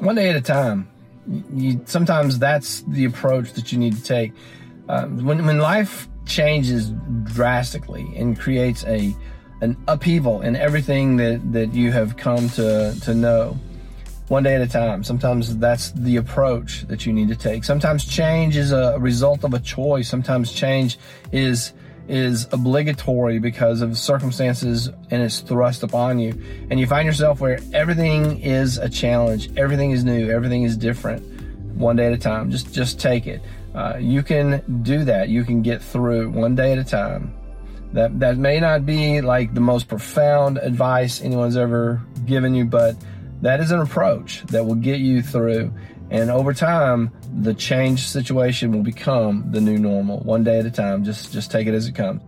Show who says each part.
Speaker 1: one day at a time. You, sometimes that's the approach that you need to take. Uh, when, when life changes drastically and creates a an upheaval in everything that, that you have come to, to know, one day at a time. Sometimes that's the approach that you need to take. Sometimes change is a result of a choice. Sometimes change is is obligatory because of circumstances and it's thrust upon you. And you find yourself where everything is a challenge, everything is new, everything is different, one day at a time. Just just take it. Uh, you can do that. You can get through one day at a time. That that may not be like the most profound advice anyone's ever given you, but that is an approach that will get you through. And over time, the change situation will become the new normal, one day at a time. Just just take it as it comes.